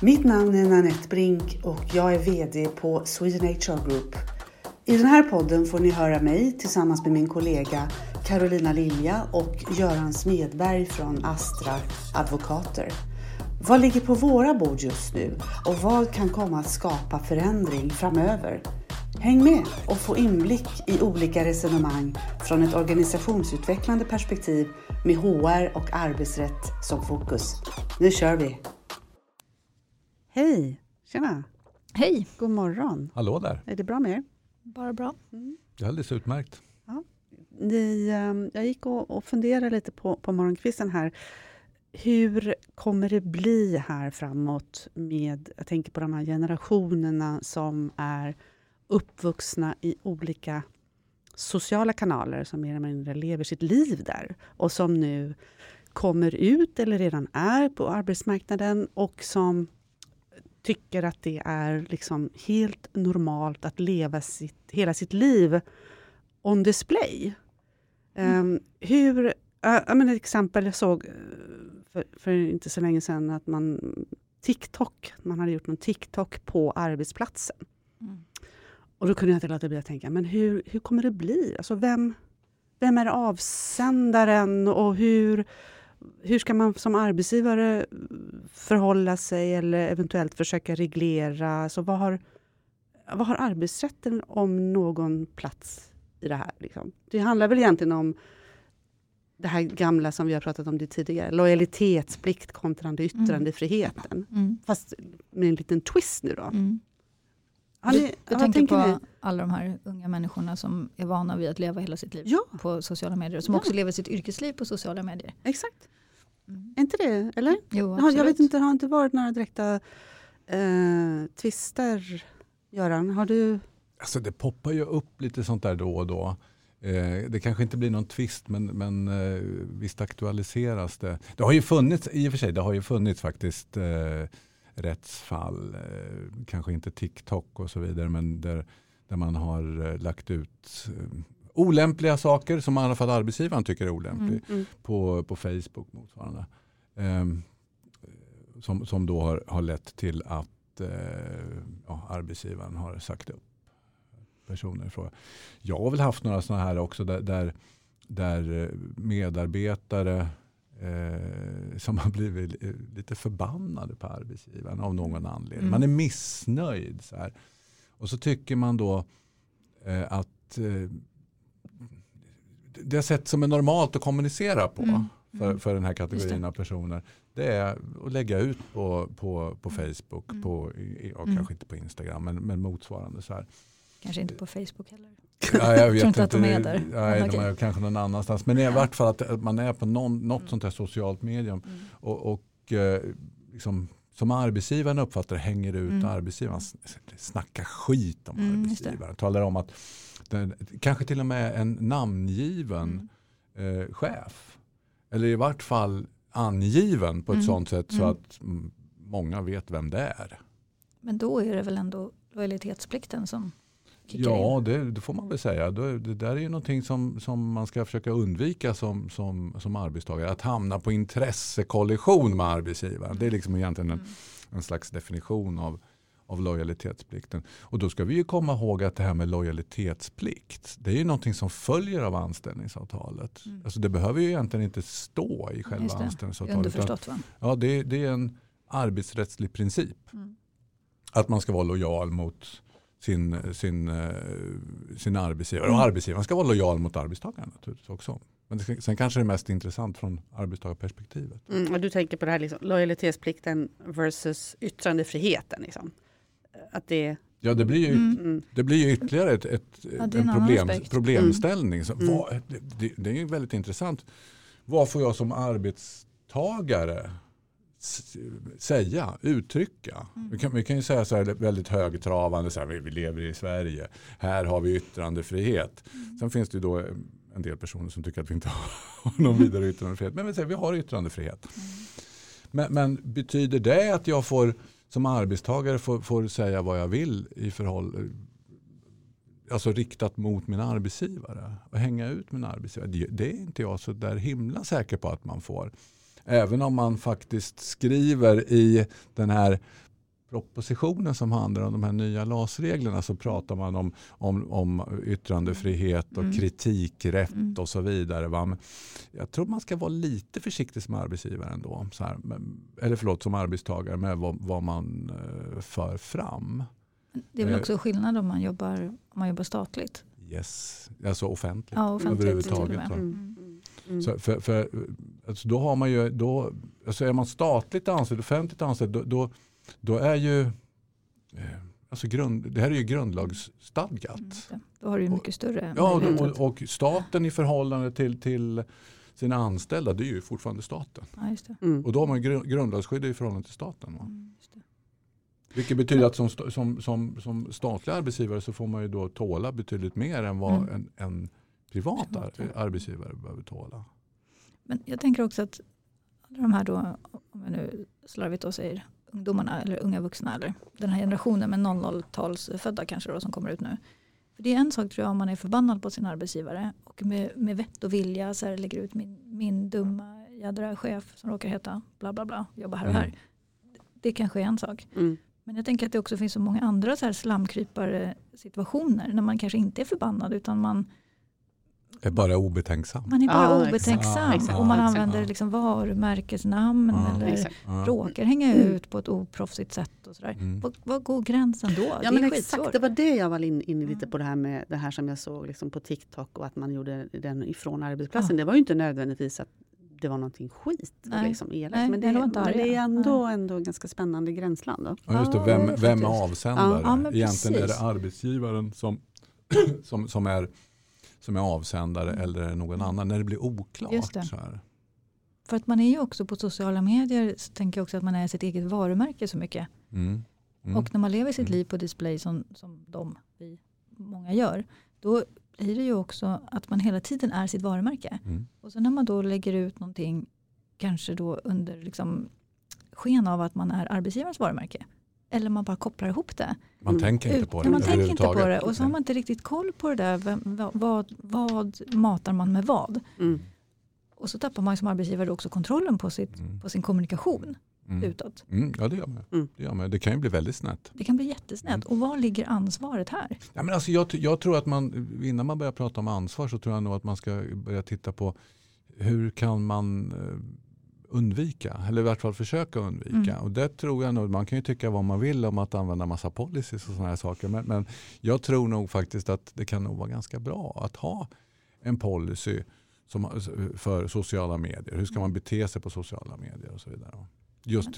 Mitt namn är Nanette Brink och jag är VD på Sweden HR Group. I den här podden får ni höra mig tillsammans med min kollega Carolina Lilja och Göran Smedberg från Astra Advokater. Vad ligger på våra bord just nu och vad kan komma att skapa förändring framöver? Häng med och få inblick i olika resonemang från ett organisationsutvecklande perspektiv med HR och arbetsrätt som fokus. Nu kör vi! Hej! Tjena! Hej! God morgon! Hallå där! Är det bra med er? Bara bra. Mm. Det är alldeles utmärkt. Ja. Ni, ehm, jag gick och, och funderade lite på, på morgonkvisten här. Hur kommer det bli här framåt med, jag tänker på de här generationerna som är uppvuxna i olika sociala kanaler som mer eller mindre lever sitt liv där och som nu kommer ut eller redan är på arbetsmarknaden och som tycker att det är liksom helt normalt att leva sitt, hela sitt liv on display. Mm. Um, hur, jag menar, ett exempel jag såg eh, för, för, inte så länge sedan att man TikTok, man hade gjort någon TikTok på arbetsplatsen. Mm. Och då kunde jag inte låta bli att tänka, men hur, hur kommer det bli? Alltså vem, vem är avsändaren och hur, hur ska man som arbetsgivare förhålla sig eller eventuellt försöka reglera? Alltså vad, har, vad har arbetsrätten om någon plats i det här? Liksom? Det handlar väl egentligen om det här gamla som vi har pratat om det tidigare, lojalitetsplikt kontra mm. yttrandefriheten. Mm. Fast med en liten twist nu då. Mm. Ni, jag tänker på ni? alla de här unga människorna som är vana vid att leva hela sitt liv ja. på sociala medier. Som ja. också lever sitt yrkesliv på sociala medier. Exakt. Mm. Är inte det, eller? Jo, absolut. jag vet inte, det har inte varit några direkta eh, tvister, Göran? Har du? Alltså det poppar ju upp lite sånt där då och då. Eh, det kanske inte blir någon tvist men, men eh, visst aktualiseras det. Det har ju funnits, i och för sig, det har ju funnits faktiskt eh, rättsfall, eh, kanske inte TikTok och så vidare, men där, där man har lagt ut olämpliga saker som i alla fall arbetsgivaren tycker är olämpligt mm, mm. På, på Facebook motsvarande. Um, som, som då har, har lett till att uh, ja, arbetsgivaren har sagt upp personer i fråga. Jag har väl haft några sådana här också där, där, där medarbetare eh, som har blivit lite förbannade på arbetsgivaren av någon mm. anledning. Mm. Man är missnöjd. Så här. Och så tycker man då eh, att eh, det sätt som är normalt att kommunicera på mm. för, mm. för den här kategorin av personer det är att lägga ut på, på, på mm. Facebook, mm. på, ja, kanske inte på Instagram men, men motsvarande. så här. Kanske inte på Facebook heller. Ja, jag vet inte att de är där. Nej, de är kanske någon annanstans. Men i vart fall att man är på någon, något mm. sånt här socialt medium. Mm. Och, och eh, liksom, som arbetsgivaren uppfattar hänger ut mm. arbetsgivaren. Snackar skit om mm, arbetsgivaren. Talar om att den, kanske till och med en namngiven mm. eh, chef. Eller i vart fall angiven på ett mm. sånt sätt så mm. att många vet vem det är. Men då är det väl ändå lojalitetsplikten som Ja, det, det, får man väl säga. Det, det, där är ju någonting som, som man ska försöka undvika som, som, som arbetstagare. Att hamna på intressekollision med arbetsgivaren. Det är liksom egentligen en, mm. en slags definition av, av lojalitetsplikten. Och då ska vi ju komma ihåg att det här med lojalitetsplikt. Det är ju någonting som följer av anställningsavtalet. Mm. Alltså det behöver ju egentligen inte stå i själva Just det. anställningsavtalet. Underförstått va? Ja, det, det är en arbetsrättslig princip. Mm. Att man ska vara lojal mot sin, sin, eh, sin arbetsgivare. Och mm. arbetsgivaren ska vara lojal mot arbetstagaren naturligtvis också. Men det, sen kanske det är mest intressant från arbetstagarperspektivet. Mm, och du tänker på det här liksom, lojalitetsplikten versus yttrandefriheten. Liksom. Att det, ja, det blir ju, mm. mm. det blir ju ytterligare ett, ett ja, en problem, problemställning. Så, mm. vad, det, det, är ju väldigt intressant. Vad får jag som arbetstagare säga, uttrycka. Mm. Vi, kan, vi kan ju säga så här väldigt högtravande, så här, vi, vi lever i Sverige, här har vi yttrandefrihet. Mm. Sen finns det ju då en del personer som tycker att vi inte har någon vidare yttrandefrihet. Men vi, säger, vi har yttrandefrihet. Mm. Men, men, betyder det att jag får som arbetstagare får, får säga vad jag vill i förhållande alltså riktat mot min arbetsgivare och hänga ut min arbetsgivare. Det, det är inte jag så där himla säker på att man får. Även om man faktiskt skriver i den här propositionen som handlar om de här nya LAS-reglerna så pratar man om, om, om yttrandefrihet och mm. kritikrätt mm. och så vidare. Va? Men jag tror man ska vara lite försiktig som arbetsgivare ändå. Så här, eller förlåt, som arbetstagare med vad, vad man uh, för fram. Det är väl också skillnad om man jobbar, om man jobbar statligt? Yes, alltså offentligt, ja, offentligt överhuvudtaget. Mm. mm. Mm. Så för, för, alltså då har man ju, då, alltså är man statligt anställd, offentligt anställd, då, då, då är ju eh, Alltså grund, det här är ju grundlagsstadgat. Mm, då har du ju mycket större Ja, och, och, staten i förhållande till, till sina anställda, det är ju fortfarande staten. Ja, mm. Och då har man grundlagsskydd i förhållande till staten. Mm, Vilket betyder att som, som, som, som statlig arbetsgivare så får man ju då tåla betydligt mer än vad mm. en, en privat arbetsgivare behöver tåla. Men jag tänker också att alla de här då, om jag nu slarvigt då säger ungdomarna eller unga vuxna eller den här generationen med 00-talsfödda kanske då som kommer ut nu. För det är en sak tror jag om man är förbannad på sin arbetsgivare och med, med vett och vilja så här, lägger ut min, min dumma jädra chef som råkar heta bla bla bla, jobba här och här. Mm. Det kanske är en sak. Mm. Men jag tänker att det också finns så många andra så här slamkrypare situationer när man kanske inte är förbannad utan man är bara obetänksam. Man är bara ja, obetänksam exakt. och man använder liksom varumärkesnamn ja, eller exakt. råkar hänga ut på ett oproffsigt sätt. Och sådär. Mm. Var, går gränsen då? Ja, det, men exakt, det var det jag var inne in lite på det här med det här som jag såg liksom på TikTok och att man gjorde den ifrån arbetsplatsen. Ja. Det var ju inte nödvändigtvis att det var någonting skit. Nej. Liksom elakt. Nej, men det, men det är ändå, ändå ganska spännande gränsland. Då. Ja, just det. Vem, vem är avsändare? Ja, Egentligen är det arbetsgivaren som, som, som är som är avsändare mm. eller någon annan. När det blir oklart. Det. Så här. För att man är ju också på sociala medier så tänker jag också att man är sitt eget varumärke så mycket. Mm. Mm. Och när man lever sitt mm. liv på display som, som de, vi, många gör. Då blir det ju också att man hela tiden är sitt varumärke. Mm. Och så när man då lägger ut någonting kanske då under liksom sken av att man är arbetsgivarens varumärke eller man bara kopplar ihop det. Man mm. tänker inte på det Man tänker inte på det och så har man inte riktigt koll på det där. Vem, vad, vad matar man med vad? Mm. Och så tappar man som arbetsgivare också kontrollen på, sitt, mm. på sin kommunikation mm. utåt. Mm. Ja det gör, man. Mm. det gör man. Det kan ju bli väldigt snett. Det kan bli jättesnett. Mm. Och var ligger ansvaret här? Ja, men alltså jag, jag tror att man, innan man börjar prata om ansvar så tror jag nog att man ska börja titta på hur kan man eh, undvika, eller i vart fall försöka undvika. Mm. Och det tror jag nog, man kan ju tycka vad man vill om att använda massa policies och sådana här saker. Men, men, jag tror nog faktiskt att det kan nog vara ganska bra att ha en policy som, för sociala medier. Hur ska man bete sig på sociala medier och så vidare. Just,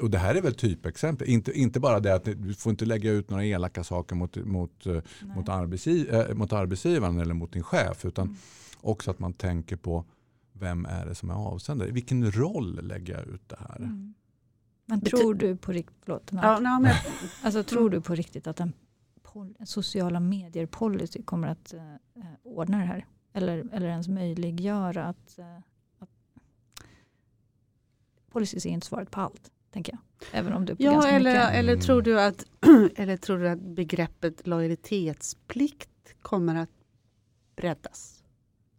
och det här är väl typexempel. Inte, inte bara det att du får inte lägga ut några elaka saker mot, mot, mot, arbetsgiv, äh, mot arbetsgivaren eller mot din chef. Utan mm. också att man tänker på vem är det som är avsändare? Vilken roll lägger jag ut det här? Mm. Men tror du på riktigt, förlåt, ja, no, men, alltså, tror du på riktigt att en, en sociala medier policy kommer att uh, ordna det här? Eller, eller ens möjliggöra att, uh, att policies är inte svaret på allt, tänker jag. Även om du ja, eller, mycket. eller, tror mm. du att, eller tror du att begreppet lojalitetsplikt kommer att breddas?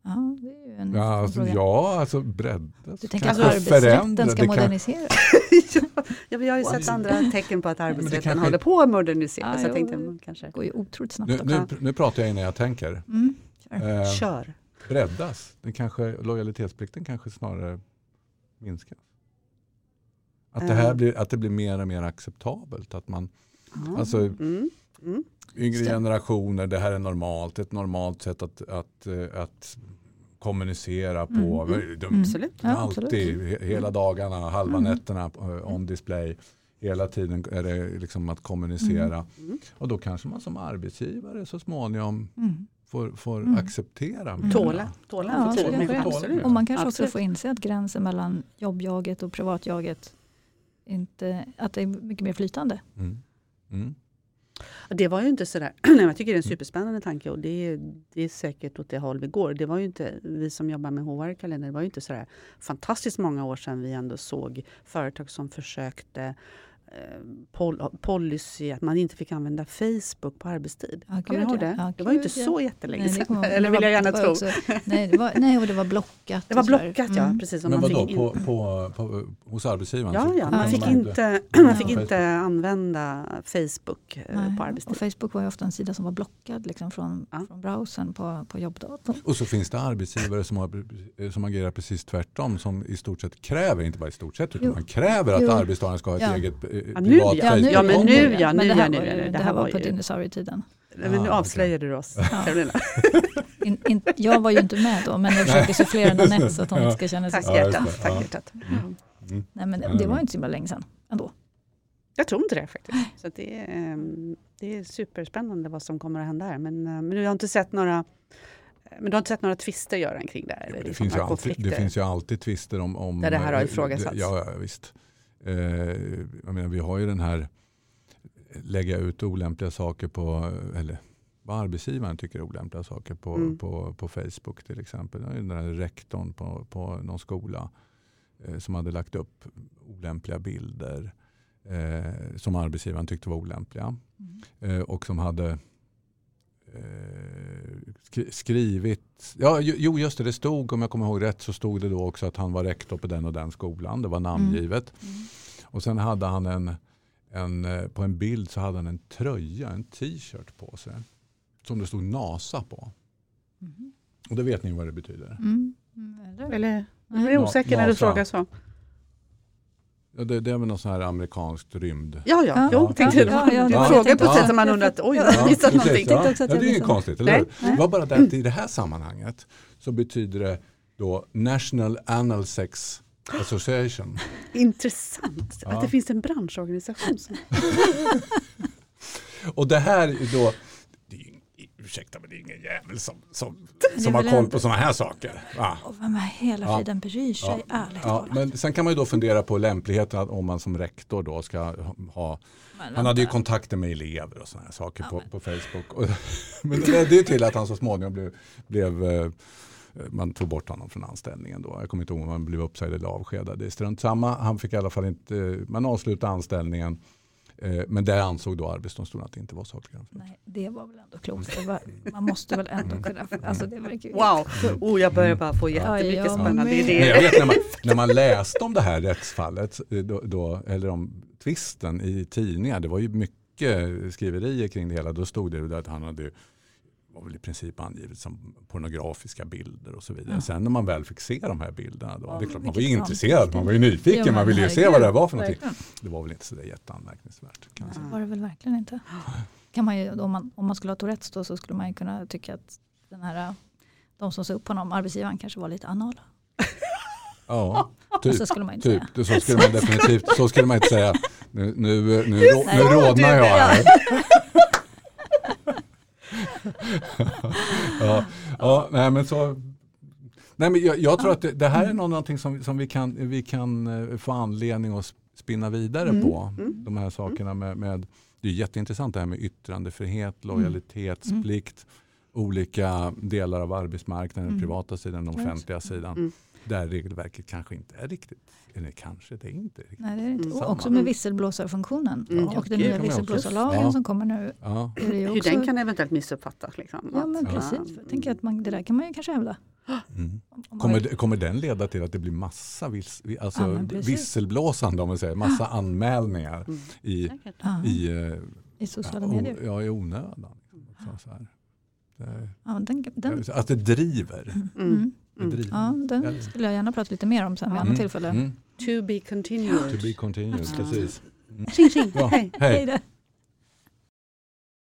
Ja, det är ju en ja, alltså, ja, alltså breddas. Du tänker att arbetsrätten ska moderniseras? ja, vi har ju sett andra tecken på att arbetsrätten kanske... håller på att moderniseras. Ja, jag tänkte, man kanske... Det går ju otroligt snabbt. Nu, nu, nu pratar jag innan jag tänker. Mm, kör. Eh, kör. Breddas. Det kanske, lojalitetsplikten kanske snarare minskas. Att det, här eh. blir, att det blir mer och mer acceptabelt. Att man, mm. alltså, mm. Mm. Yngre generationer, det här är normalt. Ett normalt sätt att, att, eh, att kommunicera på. Mm. De, mm. Absolut. Alltid, ja, hela dagarna, halva mm. nätterna eh, on display. Hela tiden är det liksom att kommunicera. Mm. mm. Och då kanske man som arbetsgivare så småningom mm. får, får mm. acceptera. Mm. Tåla. tåla. Ja, tåla. tåla. Och man kanske Absolut. också får inse att gränsen mellan jobbjaget och privatjaget inte, att det är mycket mer flytande. Det var ju inte sådär, jag tycker det är en superspännande tanke och det är, det är säkert åt det håll vi går. Det var ju inte, vi som jobbar med HR-kalender, det var ju inte sådär fantastiskt många år sedan vi ändå såg företag som försökte pol policy att man inte fick använda Facebook på arbetstid. Ja, Kommer gud, ihåg ja. det? Ja, det var ju inte ja. så jättelänge Nej, sedan. Eller vill jag gärna tro. också- nej, det var, nej, och det var blockat. Det var och blockat, ja. Mm. Precis, och Men man vadå, fick på, in- på, på, hos arbetsgivaren? Ja, ja, man fick inte, man fick Ja. inte använda Facebook eh, Nej, på och arbetstid. Facebook var ju ofta en sida som var blockad liksom, från, Ja. från browsern på, på jobbdatorn. Och så finns det arbetsgivare som, har, som agerar precis tvärtom som i stort sett kräver, inte bara i stort sett, utan Jo. man kräver att Jo. arbetstagaren ska ha ett Ja. eget Ja, nu privat ja. Facebook. Ja, men nu ja, Men nu det ja, här nu var, ja, ju- det det här var på ju- dinosaurietiden. Nej, Men nu avslöjade du oss, Ja. Carolina. In, in, jag var ju inte med då, men jag försöker sufflera Nanette så att hon Ja. inte ska känna sig Tack. Ja, hjärtat. det. Tack Ja. hjärtat. Mm. Mm. Nej, men Ja, det det var inte så himla länge sedan ändå. Jag tror inte det faktiskt. Så det, är, ehm, det är superspännande vad som kommer att hända här. Men, eh, men du har inte sett några men du har inte sett några tvister Göran kring det här? Jo, eller det, liksom finns ju alltid, det finns ju alltid tvister om... om Där det här har eh, ifrågasatts. Ja, ja, visst. Eh, jag menar, vi har ju den här lägga ut olämpliga saker på, eller vad arbetsgivaren tycker är olämpliga saker på, Mm. på, på Facebook till exempel. Den här rektorn på, på någon skola eh, som hade lagt upp olämpliga bilder eh, som arbetsgivaren tyckte var olämpliga. Mm. Eh, och som hade eh, skri- skrivit, ja ju- jo just det, det stod om jag kommer ihåg rätt så stod det då också att han var rektor på den och den skolan. Det var namngivet. Mm. Och sen hade han en, en, eh, på en bild så hade han en tröja, en t-shirt på sig. Som det stod NASA på. Mhm. Och det vet ni vad det betyder. Mm. Mm, eller? Eller, jag blir osäker när du frågar så. Ja, det, det är väl något sånt här amerikanskt rymd. Ja, ja, Ja. jo, Ja. tänkte Ja, ja, du ja, frågar jag på ett sätt som man undrar att oj, jag Ja, har missat precis, någonting. Ja. Ja, det jag är ju missade. konstigt, eller hur? Det var bara det att i det här sammanhanget så betyder det då National Anal Sex Association. Intressant Ja. att det finns en branschorganisation. Som... Och det här är då, ursäkta men det är ingen jävel som, som, som har koll på sådana här saker. Va? Och vem är hela Ja. friden bryr sig, Ja. ärligt Ja, talat. men sen kan man ju då fundera på lämpligheten om man som rektor då ska ha Han hade ju kontakter med elever och sådana här saker Ja, på, på Facebook. Men det ledde ju till att han så småningom blev, blev eh, man tog bort honom från anställningen då. Jag kommer inte ihåg om han blev uppsagd eller avskedad. Det är strunt samma. Han fick i alla fall inte, man avslutade anställningen. Eh, Men där ansåg då Arbetsdomstolen att det inte var saklig grund. Nej, det var väl ändå klokt. Det var, man måste väl ändå kunna... Alltså det verkar. Wow, oh, jag börjar bara få jättemycket Ja, spännande. Men jag idéer. vet när man, när man läste om det här rättsfallet, eh, då, då, eller om tvisten i tidningar, det var ju mycket skriverier kring det hela. Då stod det ju där att han hade var väl i princip angivet som pornografiska bilder och så vidare. Ja. Sen när man väl fick se de här bilderna, då, Ja, det är klart, man var ju intresserad, man var ju nyfiken, Ja, men man ville ju se vad det var för någonting. verkligen. Det var väl inte så jätteanmärkningsvärt. Kan säga. var det väl verkligen inte. Kan man ju, om, man, om man skulle ha Tourettes då så skulle man ju kunna tycka att den här, de som sa upp honom, arbetsgivaren kanske var lite anala. Ja, Och typ. så skulle man inte Typ, säga. så skulle man definitivt så skulle man inte säga. Nu, nu, nu, nu rodnar jag här. ja, ja, nej men så. Nej, men jag, jag tror att det, det här är någonting som, som vi, kan, vi kan eh, få anledning att spinna vidare Mm, på. mm. De här sakerna med, med, det är jätteintressant det här med yttrandefrihet, lojalitetsplikt, olika delar av arbetsmarknaden, den Mm. privata sidan, den offentliga sidan. Mm. Där regelverket kanske inte är riktigt, eller kanske det är inte riktigt. Nej, det är inte. Mm. Och också med visselblåsarfunktionen. Mm. Och den nya visselblåsarlagen Ja. som kommer nu. Ja. Är det ju Hur den kan eventuellt missuppfattas. Liksom. ja men precis. Jag tänker att man, det där kan man ju kanske hävda. Mm. Om- om Kommer, kommer den leda till att det blir massa vis, vi- alltså Ja, visselblåsande, om man säger, massa anmälningar Mm. i, i, eh, I sociala ja, medier. o, ja, i onödan. Också, så här. Det, Ja, den, den, att det driver. mm. Mm. Ja, den skulle jag gärna prata lite mer om sen vid Ja. annat Mm, tillfälle. mm. To be continued. To be continued, Ja. precis. Tjing, tjing. Ja, Hej. hej. Hej.